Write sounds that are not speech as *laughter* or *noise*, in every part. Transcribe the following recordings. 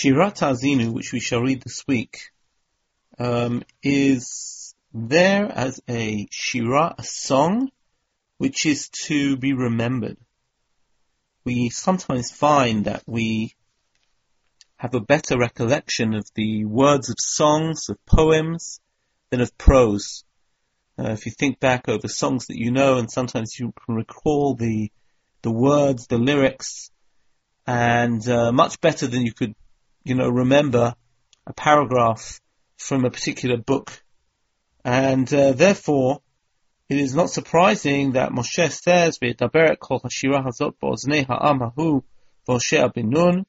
Shirat Azinu, which we shall read this week, um, is there as a shira, a song, which is to be remembered. We sometimes find that we have a better recollection of the words of songs, of poems, than of prose. Uh, if you think back over songs that you know, and sometimes you can recall the the words, the lyrics, and uh, much better than you could you know, remember a paragraph from a particular book. And uh, therefore, it is not surprising that Moshe says, "V'yedaberet kol hashira hazot ha'am hahu v'Hoshea bin Nun,"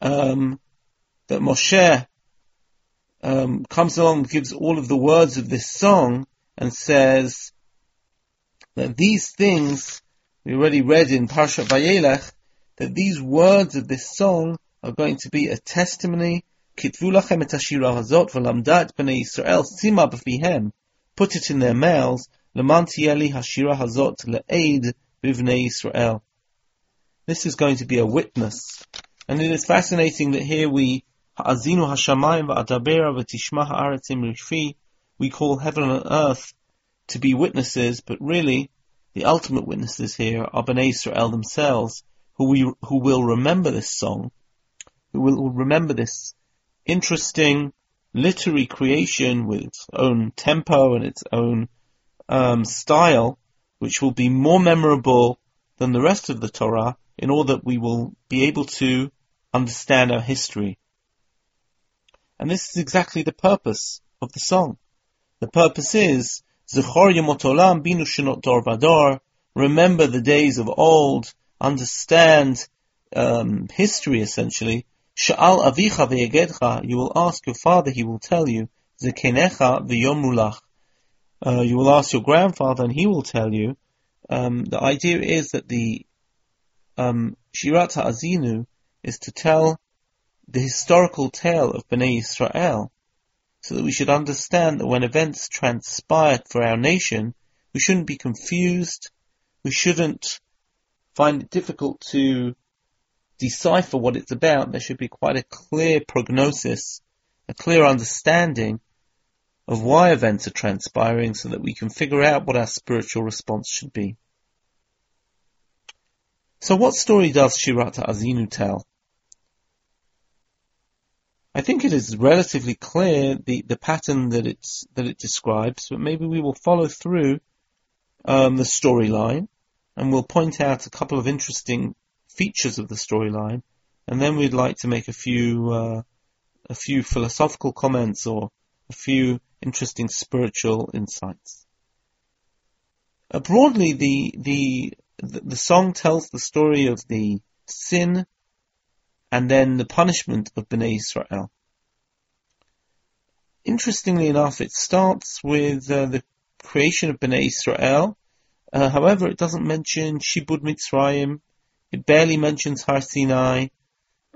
um, that Moshe um, comes along gives all of the words of this song and says that these things we already read in Parshat Vayelech that these words of this song are going to be a testimony. Put it in their mouths. This is going to be a witness. And it is fascinating that here we, we call heaven and earth to be witnesses, but really, the ultimate witnesses here are Bnei Israel themselves, who we, who will remember this song who will remember this interesting literary creation with its own tempo and its own um, style, which will be more memorable than the rest of the Torah, in order that we will be able to understand our history. And this is exactly the purpose of the song. The purpose is Zechor Yamotolam Binu Shenot Dor Vador. Remember the days of old. Understand um, history essentially Sha'al avicha you will ask your father, he will tell you, zekenecha v'yomulach. Uh, you will ask your grandfather and he will tell you. Um, the idea is that the um, Shirat Azinu is to tell the historical tale of Bnei Israel, so that we should understand that when events transpire for our nation, we shouldn't be confused, we shouldn't find it difficult to decipher what it's about, there should be quite a clear prognosis, a clear understanding of why events are transpiring so that we can figure out what our spiritual response should be. So what story does Shirata Azinu tell? I think it is relatively clear the, the pattern that it's that it describes, but maybe we will follow through um, the storyline and we'll point out a couple of interesting features of the storyline, and then we'd like to make a few uh, a few philosophical comments or a few interesting spiritual insights. Uh, broadly, the, the the song tells the story of the sin and then the punishment of Bnei Israel. Interestingly enough, it starts with uh, the creation of Bnei Israel. Uh, however, it doesn't mention Shibud Mitzrayim it barely mentions Har Sinai.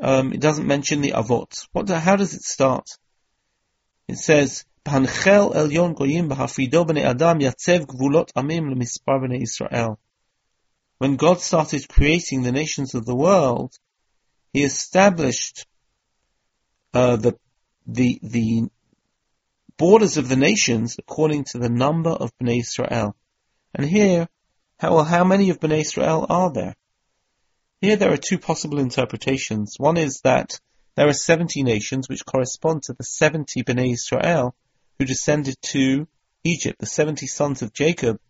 Um, it doesn't mention the Avot. What? How does it start? It says, "Panchel elyon goyim b'nei adam yatzev gvulot amim lemispar b'nei Israel." When God started creating the nations of the world, He established uh, the the the borders of the nations according to the number of Bnei Israel. And here, how well, how many of Bnei Israel are there? Here there are two possible interpretations. One is that there are 70 nations which correspond to the 70 Bnei Israel who descended to Egypt, the 70 sons of Jacob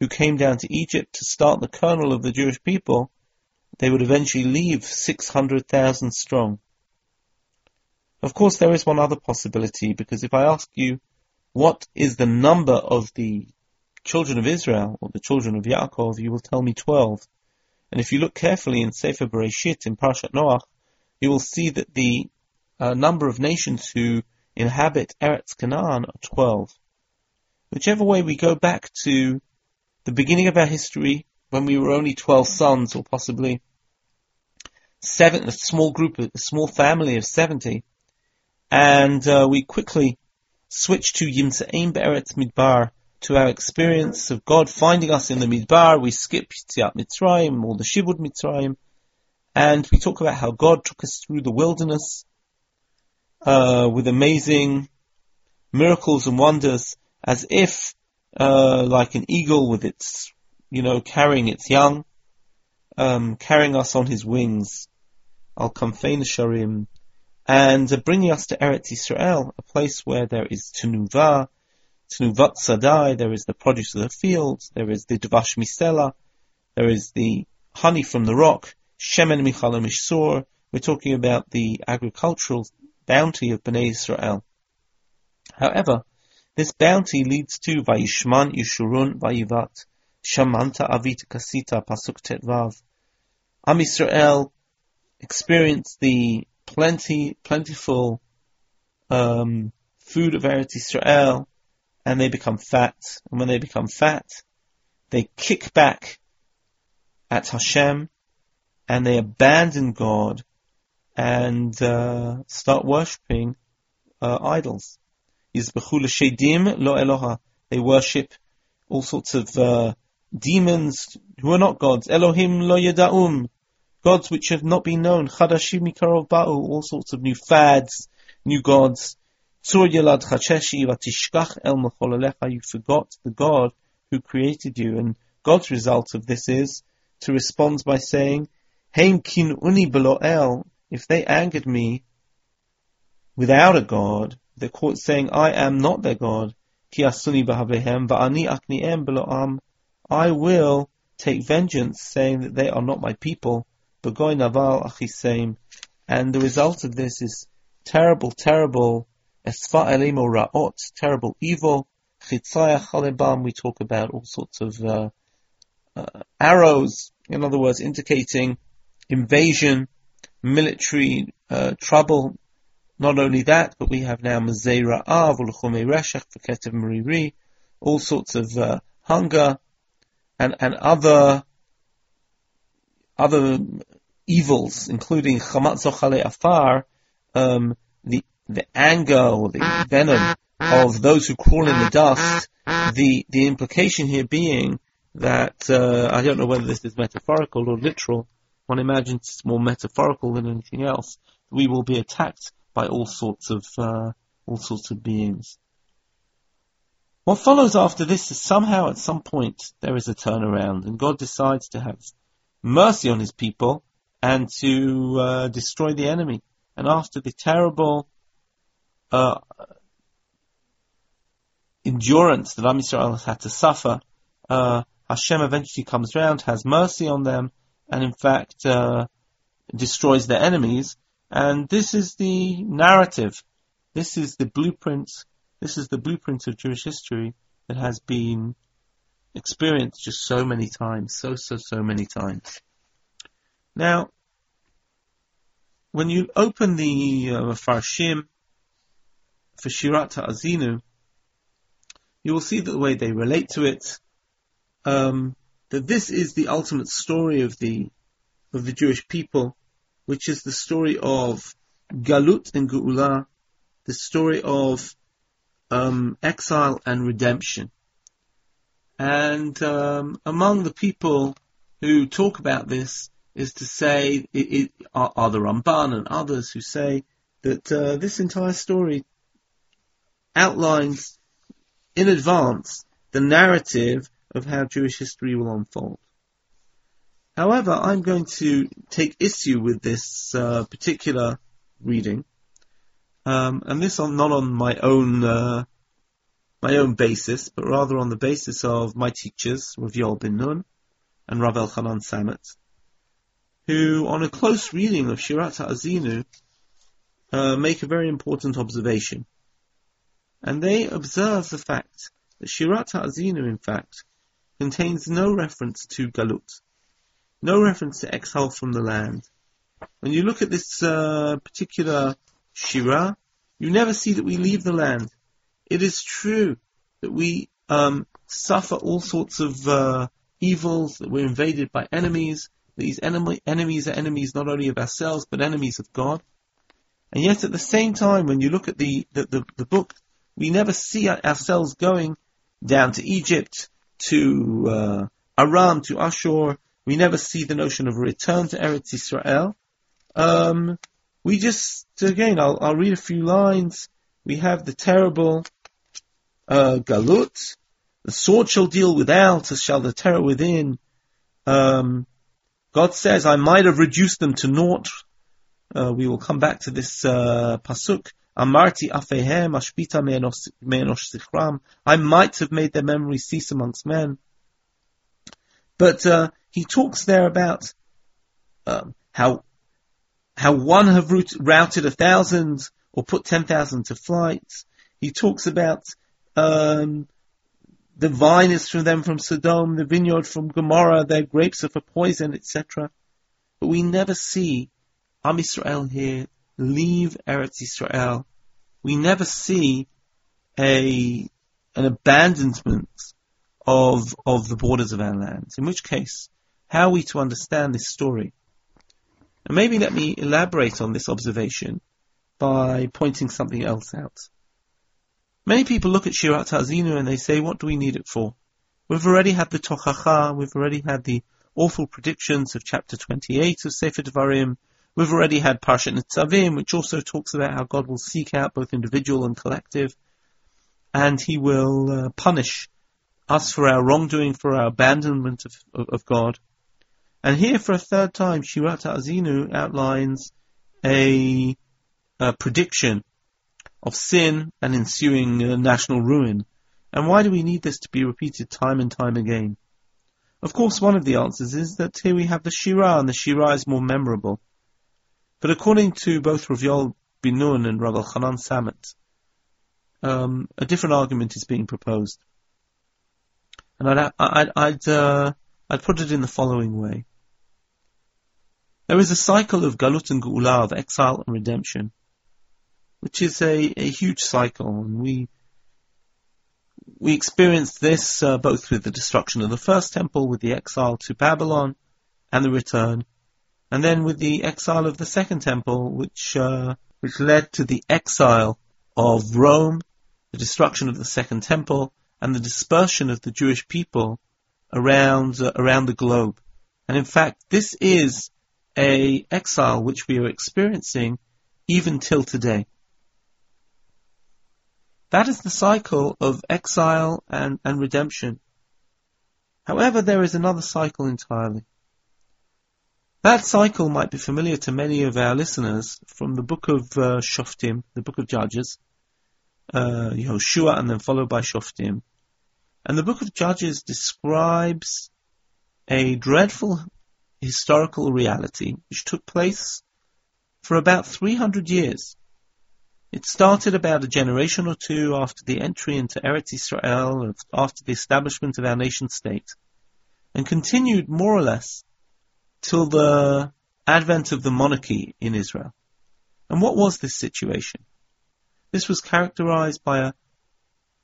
who came down to Egypt to start the kernel of the Jewish people. They would eventually leave 600,000 strong. Of course, there is one other possibility because if I ask you what is the number of the children of Israel or the children of Yaakov, you will tell me 12. And if you look carefully in Sefer Bereshit in Parshat Noach, you will see that the uh, number of nations who inhabit Eretz Canaan are 12. Whichever way we go back to the beginning of our history, when we were only 12 sons, or possibly seven, a small group, a small family of 70, and uh, we quickly switched to Yimtze'im Be'eretz Midbar, to our experience of God finding us in the Midbar. We skip Yetziat Mitzrayim or the Shibud Mitzrayim, and we talk about how God took us through the wilderness uh, with amazing miracles and wonders, as if uh, like an eagle with its, you know, carrying its young, um, carrying us on his wings, al kamfein sharim, and bringing us to Eretz Israel, a place where there is tenuva, tenuvat sadai, there is the produce of the fields, there is the dvash misela, there is the honey from the rock, shemen michal mishsur. We're talking about the agricultural bounty of Bnei Israel. However, this bounty leads to Vayishman Yishurun Vayivat Shamanta Avit Kasita Pasuk Tetvav. Am Yisrael experienced the plenty, plentiful um, food of Eretz Israel, and they become fat. And when they become fat, they kick back at Hashem, and they abandon God and uh, start worshipping uh, idols. They worship all sorts of uh, demons who are not gods. Elohim lo yeda'um. Gods which have not been known. Chadashim mikarov ba'u. All sorts of new fads, new gods. You forgot the God who created you. And God's result of this is to respond by saying, Heim kin uni. If they angered me without a God, the court saying, I am not their God. I will take vengeance, saying that they are not my people. And the result of this is terrible, terrible, esfa elimo ra'ot, terrible evil. Chalebam, we talk about all sorts of uh, uh, arrows, in other words, indicating invasion, military uh, trouble, not only that, but we have now Mazera Av, Uluchume Reshach, Ketev Mariri, all sorts of uh, hunger and, and other other evils, including Chamat Zochale Afar, um, the the anger or the venom of those who crawl in the dust. The the implication here being that uh, I don't know whether this is metaphorical or literal. One imagines it's more metaphorical than anything else. We will be attacked by all sorts of uh, all sorts of beings. What follows after this is somehow at some point there is a turnaround, and God decides to have mercy on His people and to uh, destroy the enemy. And after the terrible uh, endurance that Am Yisrael has had to suffer, uh, Hashem eventually comes round, has mercy on them, and in fact uh, destroys their enemies. And this is the narrative. This is the blueprint. This is the blueprint of Jewish history that has been experienced just so many times, so, so, so many times. Now, when you open the uh, Farshim for Shirat Azinu, you will see that the way they relate to it, um, that this is the ultimate story of the of the Jewish people, which is the story of Galut and Geula, the story of um, exile and redemption. And um, among the people who talk about this is to say, it, it, are, are, the Ramban and others who say that uh, this entire story outlines in advance the narrative of how Jewish history will unfold. However, I'm going to take issue with this uh, particular reading, um, and this on, not on my own uh, my own basis, but rather on the basis of my teachers, Rav Yoel bin Nun and Rav Elchanan Samet, who, on a close reading of Shirat Azinu, uh, make a very important observation. And they observe the fact that Shirat Azinu, in fact, contains no reference to Galut. No reference to exile from the land. When you look at this uh, particular Shira, you never see that we leave the land. It is true that we um, suffer all sorts of uh, evils, that we're invaded by enemies. These enemy, enemies are enemies not only of ourselves, but enemies of God. And yet at the same time, when you look at the, the, the, the book, we never see ourselves going down to Egypt, to uh, Aram, to Ashur, we never see the notion of a return to Eretz Israel. Um, we just, again, I'll, I'll read a few lines. We have the terrible uh, galut. The sword shall deal without, as shall the terror within. Um, God says, I might have reduced them to naught. Uh, we will come back to this uh, pasuk. Amarti afehem ashpita me'enosh sichram. I might have made their memory cease amongst men. But uh, he talks there about um, how how one have routed a thousand or put ten thousand to flight. He talks about um, the vine is from them from Sodom, the vineyard from Gomorrah, their grapes are for poison, etc. But we never see Am Israel here leave Eretz Israel. We never see a an abandonment of of the borders of our lands. In which case, how are we to understand this story? And maybe let me elaborate on this observation by pointing something else out. Many people look at Shirat Ha'azinu and they say, what do we need it for? We've already had the Tochacha, we've already had the awful predictions of chapter 28 of Sefer Devarim, we've already had Parshat Nitzavim, which also talks about how God will seek out both individual and collective, and He will uh, punish us for our wrongdoing, for our abandonment of, of, of God. And here, for a third time, Shirat Azinu outlines a, a, prediction of sin and ensuing uh, national ruin. And why do we need this to be repeated time and time again? Of course, one of the answers is that here we have the Shirah, and the Shirah is more memorable. But according to both Rav Yoel bin Nun and Rav Elchanan Samet, um, a different argument is being proposed. And I'd, I'd, I'd, uh, I'd put it in the following way. There is a cycle of galut and geula, of exile and redemption, which is a, a huge cycle, and we we experienced this uh, both with the destruction of the first temple, with the exile to Babylon, and the return, and then with the exile of the second temple, which uh, which led to the exile of Rome, the destruction of the second temple, and the dispersion of the Jewish people around uh, around the globe. And in fact, this is a exile which we are experiencing even till today. That is the cycle of exile and, and redemption. However, there is another cycle entirely. That cycle might be familiar to many of our listeners from the book of uh, Shoftim, the book of Judges, uh, and then followed by Shoftim. And the book of Judges describes a dreadful historical reality which took place for about 300 years. It started about a generation or two after the entry into Eretz Israel, after the establishment of our nation state, and continued more or less till the advent of the monarchy in Israel. And what was this situation? This was characterized by a,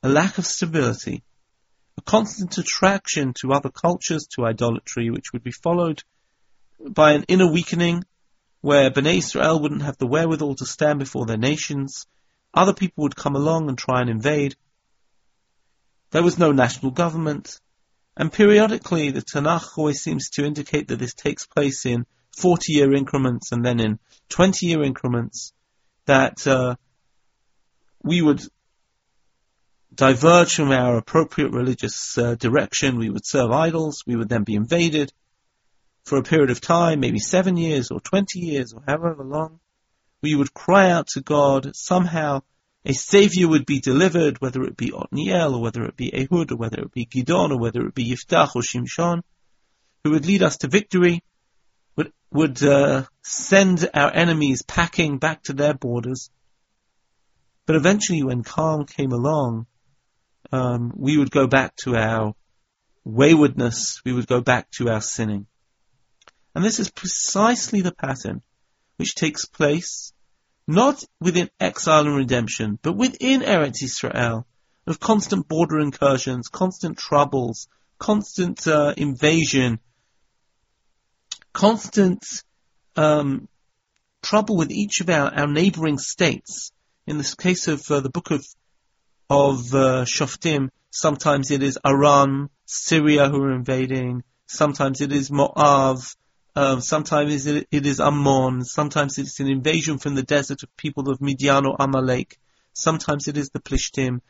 a lack of stability, a constant attraction to other cultures, to idolatry, which would be followed by an inner weakening where Bnei Israel wouldn't have the wherewithal to stand before their nations. Other people would come along and try and invade. There was no national government. And periodically, the Tanakh always seems to indicate that this takes place in 40 year increments and then in 20 year increments, that uh, we would diverge from our appropriate religious uh, direction, we would serve idols, we would then be invaded, for a period of time, maybe seven years or 20 years or however long, we would cry out to God, somehow a savior would be delivered, whether it be Otniel or whether it be Ehud or whether it be Gidon or whether it be Yiftach or Shimshon, who would lead us to victory, would, would uh, send our enemies packing back to their borders. But eventually when calm came along, um, we would go back to our waywardness, we would go back to our sinning. And this is precisely the pattern which takes place not within exile and redemption, but within Eretz Israel, of constant border incursions, constant troubles, constant uh, invasion, constant um, trouble with each of our, our neighboring states. In this case of uh, the book of of uh, Shoftim, sometimes it is Aram, Syria who are invading, sometimes it is Moav, Um, sometimes it, it is Ammon. Sometimes it's an invasion from the desert of people of Midian or Amalek. Sometimes it is the Plishtim.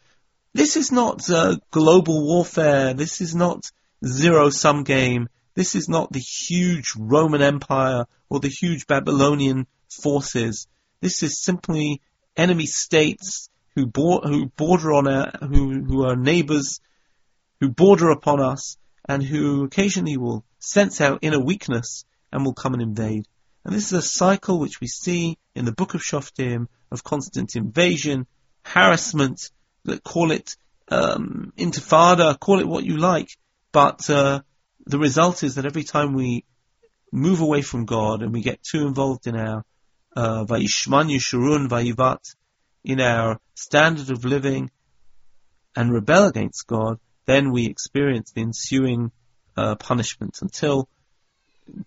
This is not uh, global warfare. This is not zero sum game. This is not the huge Roman Empire or the huge Babylonian forces. This is simply enemy states who, who border on our, who, who are neighbors, who border upon us, and who occasionally will sense our inner weakness and will come and invade. And this is a cycle which we see in the book of Shoftim of constant invasion, harassment, call it um, intifada, call it what you like, but uh, the result is that every time we move away from God and we get too involved in our uh, vayishman yishurun vayivat, in our standard of living and rebel against God, then we experience the ensuing uh, punishment until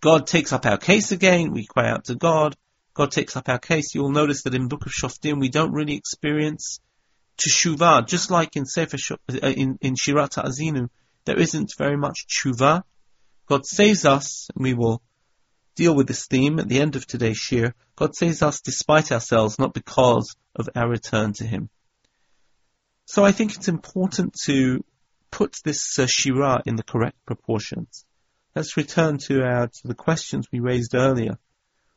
God takes up our case again, we cry out to God, God takes up our case. You'll notice that in Book of Shoftim we don't really experience teshuvah, just like in Sefer uh, in, in Shirat Azinu, there isn't very much tshuva. God saves us, and we will deal with this theme at the end of today's shiur. God saves us despite ourselves, not because of our return to Him. So I think it's important to put this uh, shira in the correct proportions. Let's return to our to the questions we raised earlier.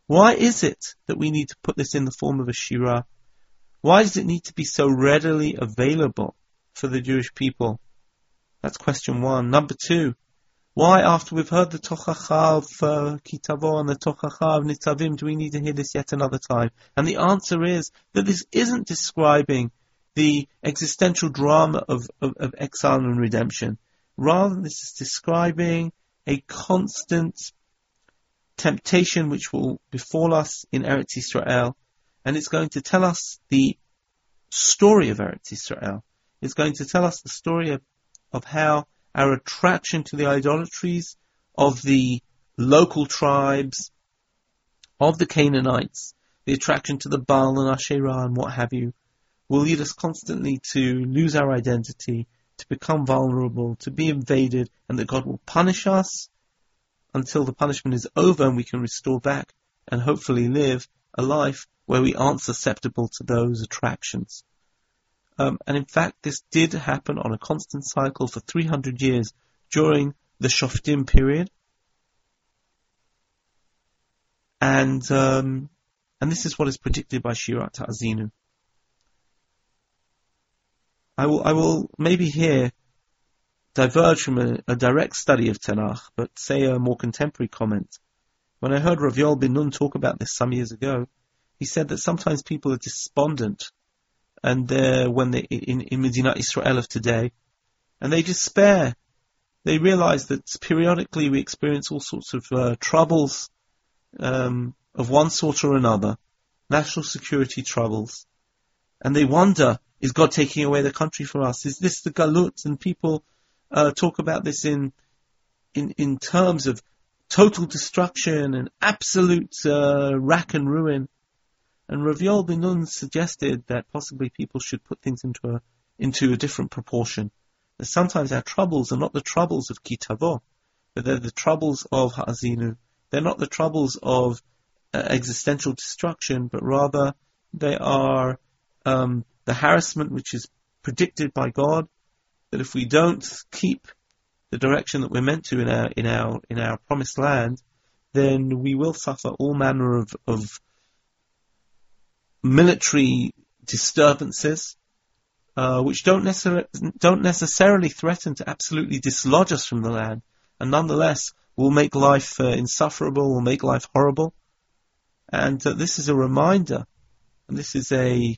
Why is it that we need to put this in the form of a shira? Why does it need to be so readily available for the Jewish people? That's question one. Number two, why after we've heard the Tochacha of uh, Kitavo and the Tochacha of Nitzavim do we need to hear this yet another time? And the answer is that this isn't describing the existential drama of, of, of exile and redemption. Rather, this is describing a constant temptation which will befall us in Eretz Israel, and it's going to tell us the story of Eretz Israel. It's going to tell us the story of, of how our attraction to the idolatries of the local tribes, of the Canaanites, the attraction to the Baal and Asherah and what have you, will lead us constantly to lose our identity, to become vulnerable, to be invaded, and that God will punish us until the punishment is over and we can restore back and hopefully live a life where we aren't susceptible to those attractions. Um, and in fact, this did happen on a constant cycle for 300 years during the Shoftim period. And, um, and this is what is predicted by Shirat Azinu. I will, I will maybe here diverge from a, a, direct study of Tanakh, but say a more contemporary comment. When I heard Rav Yoel bin Nun talk about this some years ago, he said that sometimes people are despondent, and uh, when they in, in Medina Israel of today, and they despair. They realize that periodically we experience all sorts of uh, troubles um, of one sort or another, national security troubles, and they wonder is God taking away the country from us? Is this the galut? And people uh, talk about this in, in in terms of total destruction and absolute uh, rack and ruin. And Rav Yoel bin Nun suggested that possibly people should put things into a into a different proportion. That sometimes our troubles are not the troubles of Kitavo, but they're the troubles of Ha'azinu. They're not the troubles of uh, existential destruction, but rather they are um, the harassment which is predicted by God, that if we don't keep the direction that we're meant to in our in our in our promised land, then we will suffer all manner of, of military disturbances, uh, which don't, necessar- don't necessarily threaten to absolutely dislodge us from the land, and nonetheless will make life uh, insufferable, will make life horrible. And uh, this is a reminder, and this is a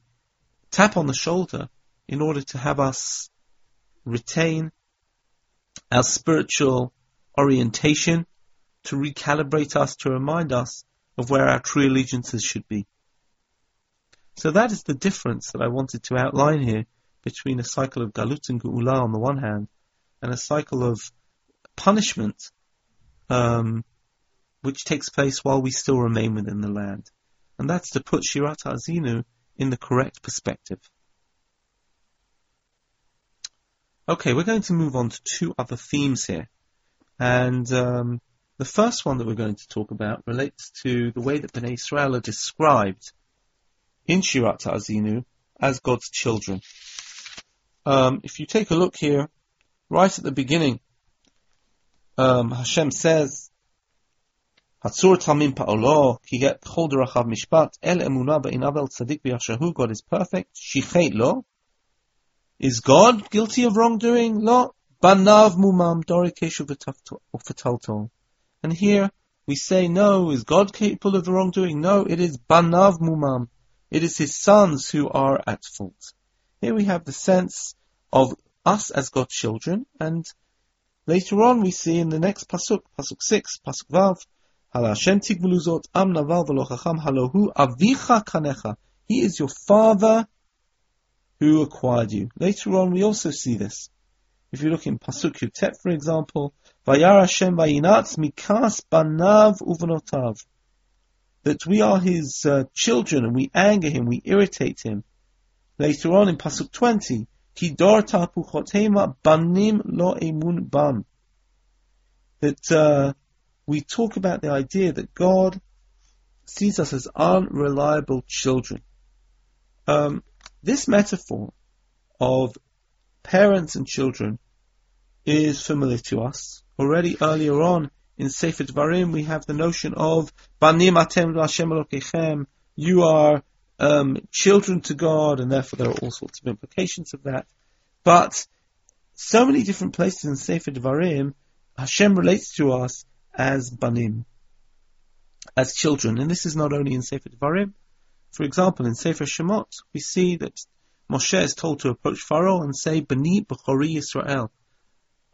tap on the shoulder in order to have us retain our spiritual orientation, to recalibrate us, to remind us of where our true allegiances should be. So that is the difference that I wanted to outline here between a cycle of galut and geula on the one hand, and a cycle of punishment, um, which takes place while we still remain within the land. And that's to put Shirat Azinu in the correct perspective. Okay, we're going to move on to two other themes here. And um, The first one that we're going to talk about relates to the way that Bnei Israel are described in Shirat Azinu as God's children. Um, if you take a look here, right at the beginning, um, Hashem says, Hatzur tamim pa'olo, ki get chol derachav mishpat, el emunah ba'inav tzadik b'yashahu, God is perfect, shichet lo. Is God guilty of wrongdoing? Lo. Banav mumam, dori keshu v'taltol. And here we say, no, is God capable of wrongdoing? No, it is banav mumam. It is his sons who are at fault. Here we have the sense of us as God's children, and later on we see in the next pasuk, pasuk six, pasuk vav, He is your father who acquired you. Later on we also see this. If you look in pasuk Yutet, for example, Vayar Hashem vayinatz mikas banav uvanotav that we are his uh, children and we anger him, we irritate him. Later on in Pasuk 20, banim lo emun bam. That uh, we talk about the idea that God sees us as unreliable children. Um, this metaphor of parents and children is familiar to us. Already earlier on in Sefer Dvarim, we have the notion of Banim Atem Hashem Elokechem. You are um, children to God, and therefore there are all sorts of implications of that. But so many different places in Sefer Dvarim, Hashem relates to us as Banim, as children. And this is not only in Sefer Dvarim. For example, in Sefer Shemot, we see that Moshe is told to approach Pharaoh and say, Bani B'chori Yisrael.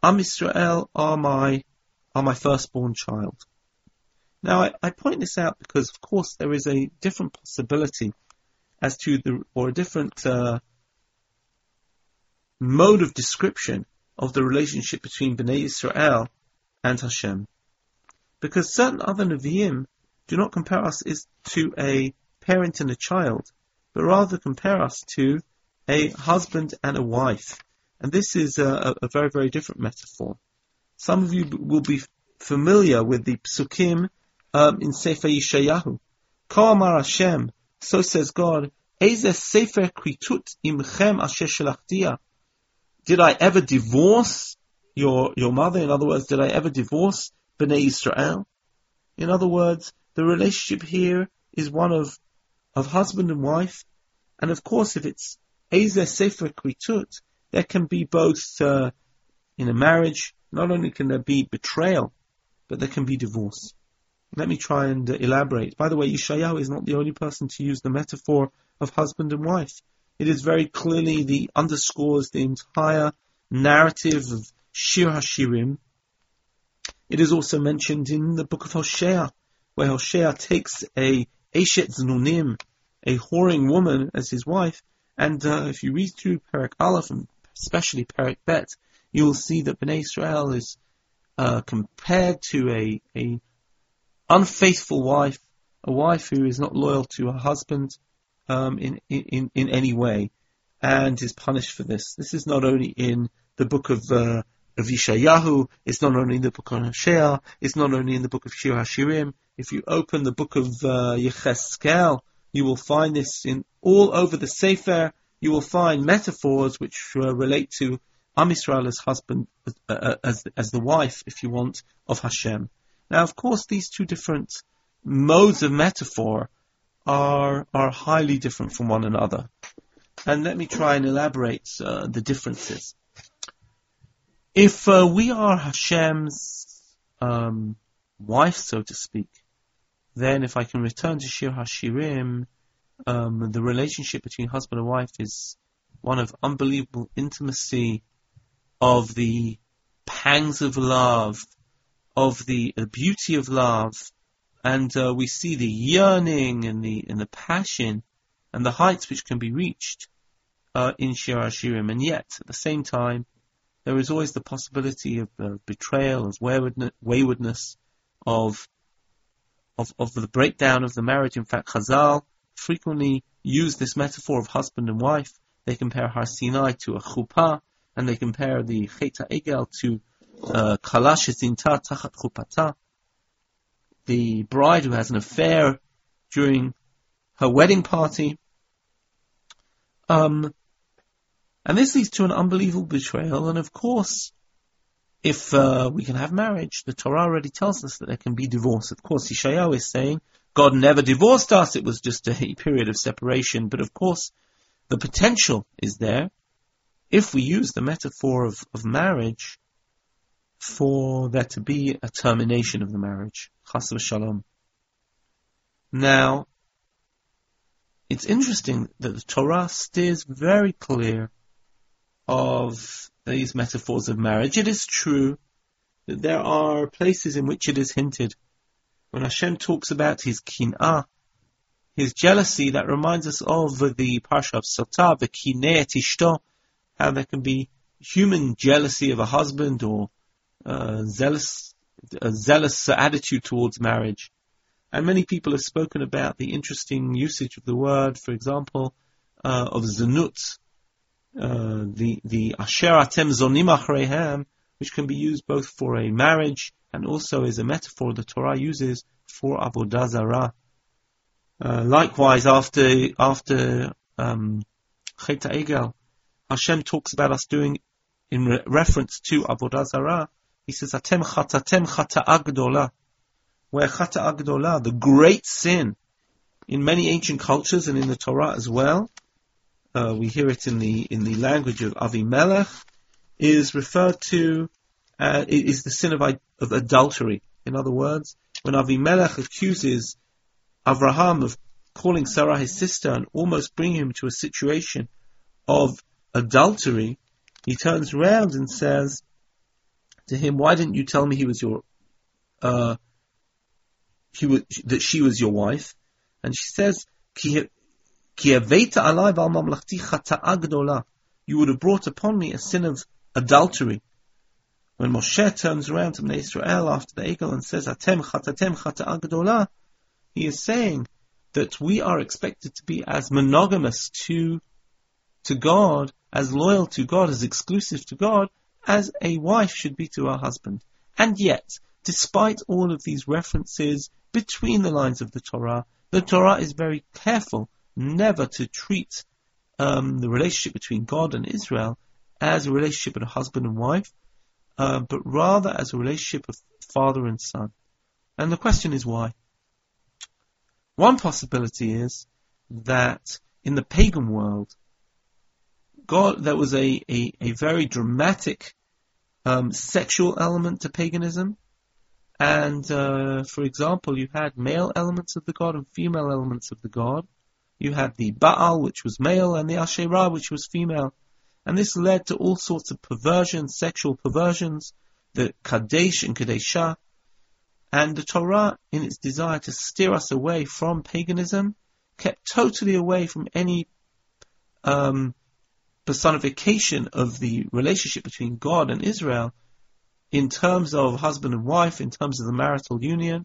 Am Israel are my are my firstborn child. Now, I, I, point this out because, of course, there is a different possibility as to the, or a different uh, mode of description of the relationship between Bnei Israel and Hashem. Because certain other Nevi'im do not compare us is to a parent and a child, but rather compare us to a husband and a wife. And this is a, a very, very different metaphor. Some of you will be familiar with the psukim um, in Sefer Yeshayahu. Amar Hashem, so says God, Eze Sefer Kritut imchem asher shelachtia. Did I ever divorce your, your mother? In other words, did I ever divorce Bnei Israel? In other words, the relationship here is one of, of husband and wife. And of course, if it's Eze Sefer Kritut, there can be both uh, in a marriage not only can there be betrayal, but there can be divorce. Let me try and uh, elaborate. By the way, Yeshayahu is not the only person to use the metaphor of husband and wife. It is very clearly the underscores the entire narrative of Shir Hashirim. It is also mentioned in the book of Hosea, where Hosea takes a Eshet Znunim, a whoring woman, as his wife, and uh, if you read through Perek Aleph and especially Perek Bet, you will see that Bnei Israel is uh, compared to a, a unfaithful wife, a wife who is not loyal to her husband um, in, in, in any way, and is punished for this. This is not only in the book of uh, of Yeshayahu, it's not only in the book of Hosea, it's not only in the book of Shir HaShirim. If you open the book of uh, Yechezkel, you will find this in all over the Sefer. You will find metaphors which uh, relate to Am Yisrael as husband, uh, uh, as, as the wife, if you want, of Hashem. Now, of course, these two different modes of metaphor are are highly different from one another. And let me try and elaborate uh, the differences. If uh, we are Hashem's um, wife, so to speak, then if I can return to Shir Hashirim, um, the relationship between husband and wife is one of unbelievable intimacy, of the pangs of love, of the, the beauty of love, and uh, we see the yearning and the and the passion and the heights which can be reached uh, in Shir Hashirim, and yet at the same time there is always the possibility of uh, betrayal, of waywardness, of, of of the breakdown of the marriage. In fact, Chazal frequently use this metaphor of husband and wife. They compare Har Sinai to a chuppah, and they compare the Cheta Egel to uh, Kala Shezinta Tachat Chupata. the bride who has an affair during her wedding party. Um, and this leads to an unbelievable betrayal. And of course, if uh, we can have marriage, the Torah already tells us that there can be divorce. Of course, Yeshayahu is saying God never divorced us; it was just a *laughs* period of separation. But of course, the potential is there if we use the metaphor of, of marriage for there to be a termination of the marriage. Chas v'shalom. Now, it's interesting that the Torah steers very clear of these metaphors of marriage. It is true that there are places in which it is hinted. When Hashem talks about his kin'ah, his jealousy, that reminds us of the Parsha of Sotah, the kineh ishto, how there can be human jealousy of a husband or zealous, a zealous attitude towards marriage. And many people have spoken about the interesting usage of the word, for example, uh, of zanut, uh, the the asher atem zonim achreihem, which can be used both for a marriage and also as a metaphor the Torah uses for avodah zarah. Uh, likewise, after after um, Chet Egel, Hashem talks about us doing in re- reference to avodah zarah. He says, "Atem chatatem chata agdola," where chata agdola, the great sin, in many ancient cultures and in the Torah as well, uh, we hear it in the in the language of Avimelech, is referred to uh, is the sin of, of adultery. In other words, when Avimelech accuses Avraham of calling Sarah his sister and almost bringing him to a situation of adultery, he turns around and says to him, "Why didn't you tell me he was your uh, he was, that she was your wife?" And she says, you would have brought upon me a sin of adultery. When Moshe turns around to Bnei Israel after the Egel and says, Atem chatatem chata he is saying that we are expected to be as monogamous to, to God, as loyal to God, as exclusive to God, as a wife should be to her husband. And yet, despite all of these references between the lines of the Torah, the Torah is very careful never to treat um, the relationship between God and Israel as a relationship of husband and wife, uh, but rather as a relationship of father and son. And the question is why? One possibility is that in the pagan world, God, there was a, a, a very dramatic um, sexual element to paganism. And, uh, for example, you had male elements of the god and female elements of the god. You had the Baal, which was male, and the Asherah, which was female. And this led to all sorts of perversions, sexual perversions, the Kadesh and Kadeshah. And the Torah, in its desire to steer us away from paganism, kept totally away from any um, personification of the relationship between God and Israel in terms of husband and wife, in terms of the marital union,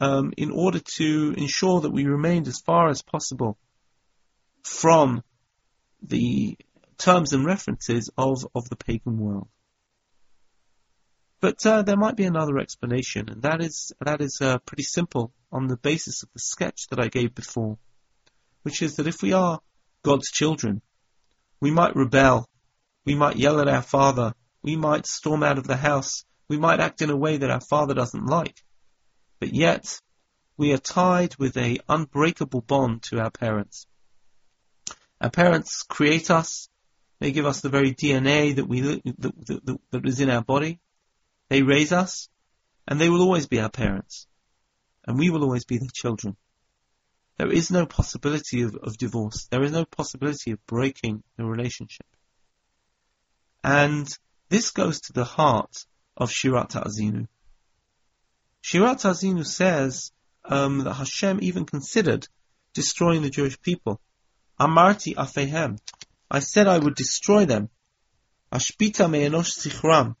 um, in order to ensure that we remained as far as possible from the terms and references of, of the pagan world. But uh, there might be another explanation, and that is that is uh, pretty simple on the basis of the sketch that I gave before, which is that if we are God's children, we might rebel, we might yell at our father, we might storm out of the house, we might act in a way that our father doesn't like, but yet we are tied with a unbreakable bond to our parents. Our parents create us. They give us the very DNA that we that, that, that is in our body. They raise us, and they will always be our parents, and we will always be their children. There is no possibility of, of divorce. There is no possibility of breaking the relationship. And this goes to the heart of Shirat Azinu. Shirat Azinu says um, that Hashem even considered destroying the Jewish people. Amarti afehem. I said I would destroy them. Ashpita me'enosh zichram.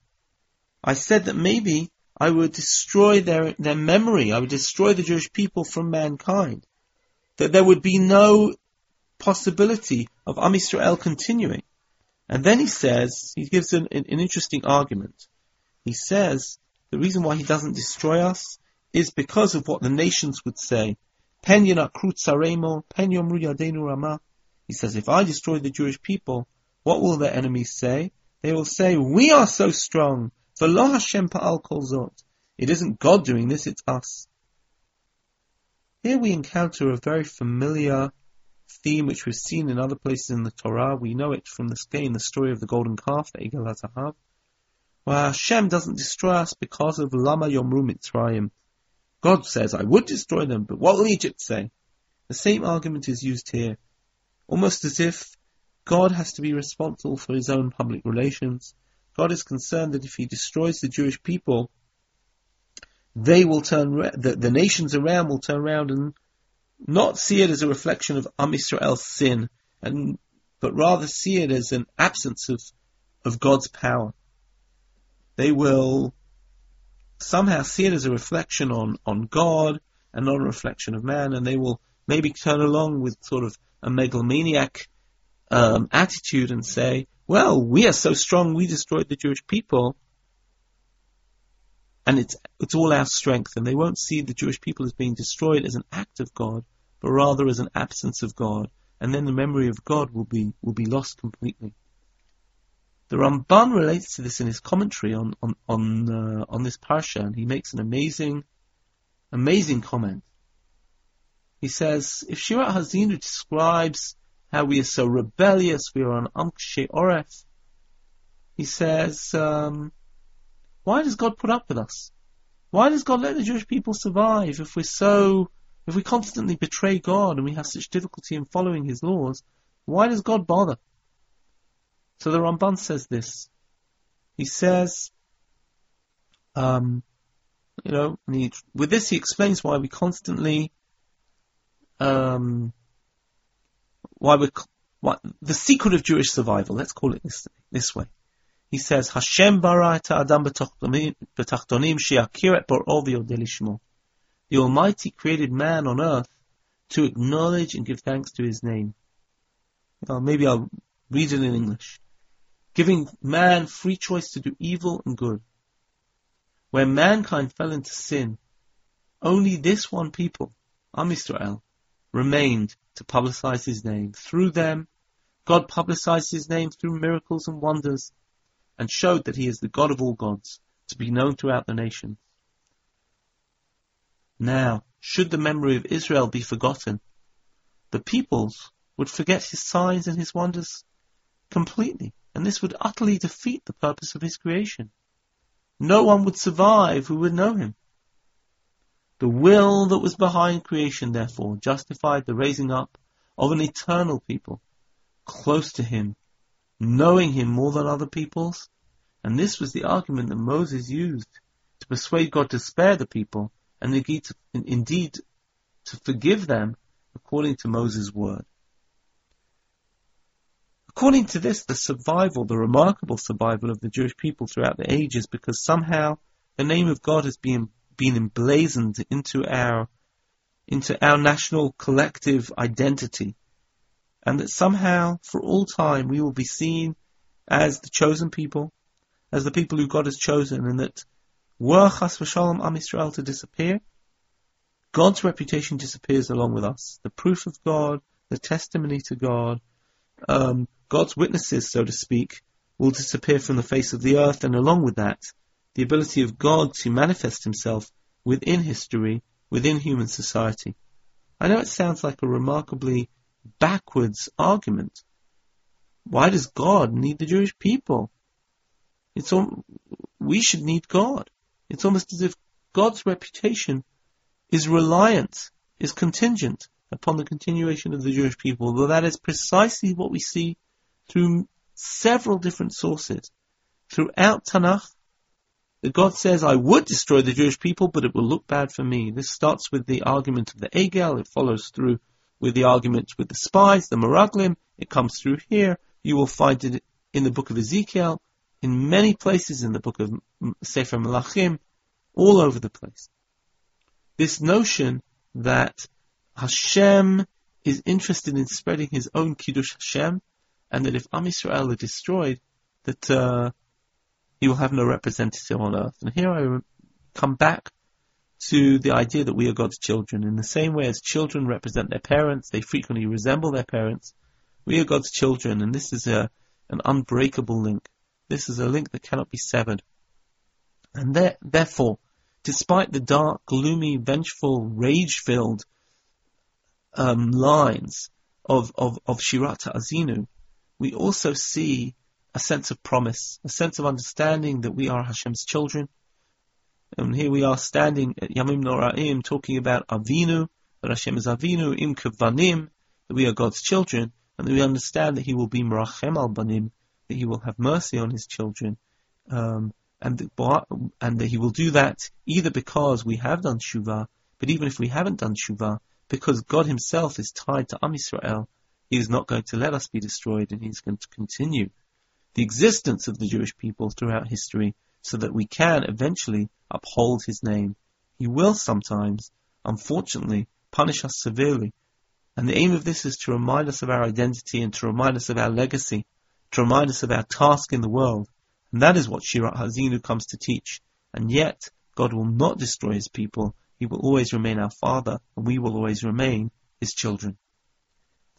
I said that maybe I would destroy their, their memory. I would destroy the Jewish people from mankind. That there would be no possibility of Am Yisrael continuing. And then he says, he gives an, an interesting argument. He says the reason why he doesn't destroy us is because of what the nations would say. He says, if I destroy the Jewish people, what will their enemies say? They will say, we are so strong. It isn't God doing this, it's us. Here we encounter a very familiar theme which we've seen in other places in the Torah. We know it from the the story of the golden calf, the Egel HaZahav, where Hashem doesn't destroy us because of Lama Yomru Mitzrayim. God says, I would destroy them, but what will Egypt say? The same argument is used here, almost as if God has to be responsible for his own public relations. God is concerned that if he destroys the Jewish people, they will turn, the, the nations around will turn around and not see it as a reflection of Am Yisrael's sin, and, but rather see it as an absence of, of God's power. They will somehow see it as a reflection on, on God and not a reflection of man, and they will maybe turn along with sort of a megalomaniac um, attitude and say, well, we are so strong, we destroyed the Jewish people, and it's it's all our strength, and they won't see the Jewish people as being destroyed as an act of God, but rather as an absence of God, and then the memory of God will be will be lost completely. The Ramban relates to this in his commentary on on on, uh, on this parsha, and he makes an amazing, amazing comment. He says, if Shirat Ha'azinu describes how we are so rebellious, we are on Am Kshe Oref, he says, um, why does God put up with us? Why does God let the Jewish people survive if we're so, if we constantly betray God and we have such difficulty in following His laws? Why does God bother? So the Ramban says this. He says, um, you know, he, with this he explains why we constantly, um, why we, what the secret of Jewish survival. Let's call it this this way. He says, Hashem bara et adam betachtonim she'akir et bor'o The Almighty created man on earth to acknowledge and give thanks to His name. Maybe I'll read it in English. Giving man free choice to do evil and good. When mankind fell into sin, only this one people, Am Yisrael, remained to publicize His name. Through them, God publicized His name through miracles and wonders and showed that he is the God of all gods, to be known throughout the nations. Now, should the memory of Israel be forgotten, the peoples would forget his signs and his wonders completely, and this would utterly defeat the purpose of his creation. No one would survive who would know him. The will that was behind creation, therefore, justified the raising up of an eternal people, close to him, knowing him more than other peoples, and this was the argument that Moses used to persuade God to spare the people and indeed to, forgive them according to Moses' word. According to this, the survival, the remarkable survival of the Jewish people throughout the ages, because somehow the name of God has been, been emblazoned into our, into our national collective identity and that somehow, for all time, we will be seen as the chosen people, as the people who God has chosen, and that were Chas v'Shalom Am Yisrael to disappear, God's reputation disappears along with us. The proof of God, the testimony to God, um, God's witnesses, so to speak, will disappear from the face of the earth, and along with that, the ability of God to manifest Himself within history, within human society. I know it sounds like a remarkably backwards argument. Why does God need the Jewish people? It's all, we should need God. It's almost as if God's reputation is reliant, is contingent upon the continuation of the Jewish people, though that is precisely what we see through several different sources. Throughout Tanakh, that God says, I would destroy the Jewish people, but it will look bad for me. This starts with the argument of the Egel, it follows through with the argument with the spies, the Meraglim. It comes through here. You will find it in the book of Ezekiel, in many places in the book of Sefer Melachim, all over the place. This notion that Hashem is interested in spreading his own Kiddush Hashem, and that if Am Yisrael are destroyed, that uh, he will have no representative on earth. And here I come back to the idea that we are God's children. In the same way as children represent their parents, they frequently resemble their parents. We are God's children, and this is a, an unbreakable link. This is a link that cannot be severed. And there, therefore, despite the dark, gloomy, vengeful, rage-filled um, lines of, of, of Shirat Azinu, we also see a sense of promise, a sense of understanding that we are Hashem's children. And here we are standing at Yamim Noraim talking about Avinu, that Hashem is Avinu, Im Kavanim, that we are God's children, and that we understand that He will be Merachem al Banim, that He will have mercy on His children, um, and, that, and that He will do that either because we have done Shuvah, but even if we haven't done Shuvah, because God Himself is tied to Am Yisrael, He is not going to let us be destroyed, and He's going to continue the existence of the Jewish people throughout history so that we can eventually uphold his name. He will sometimes, unfortunately, punish us severely. And the aim of this is to remind us of our identity and to remind us of our legacy, to remind us of our task in the world. And that is what Shirat Ha'azinu comes to teach. And yet, God will not destroy his people. He will always remain our father, and we will always remain his children.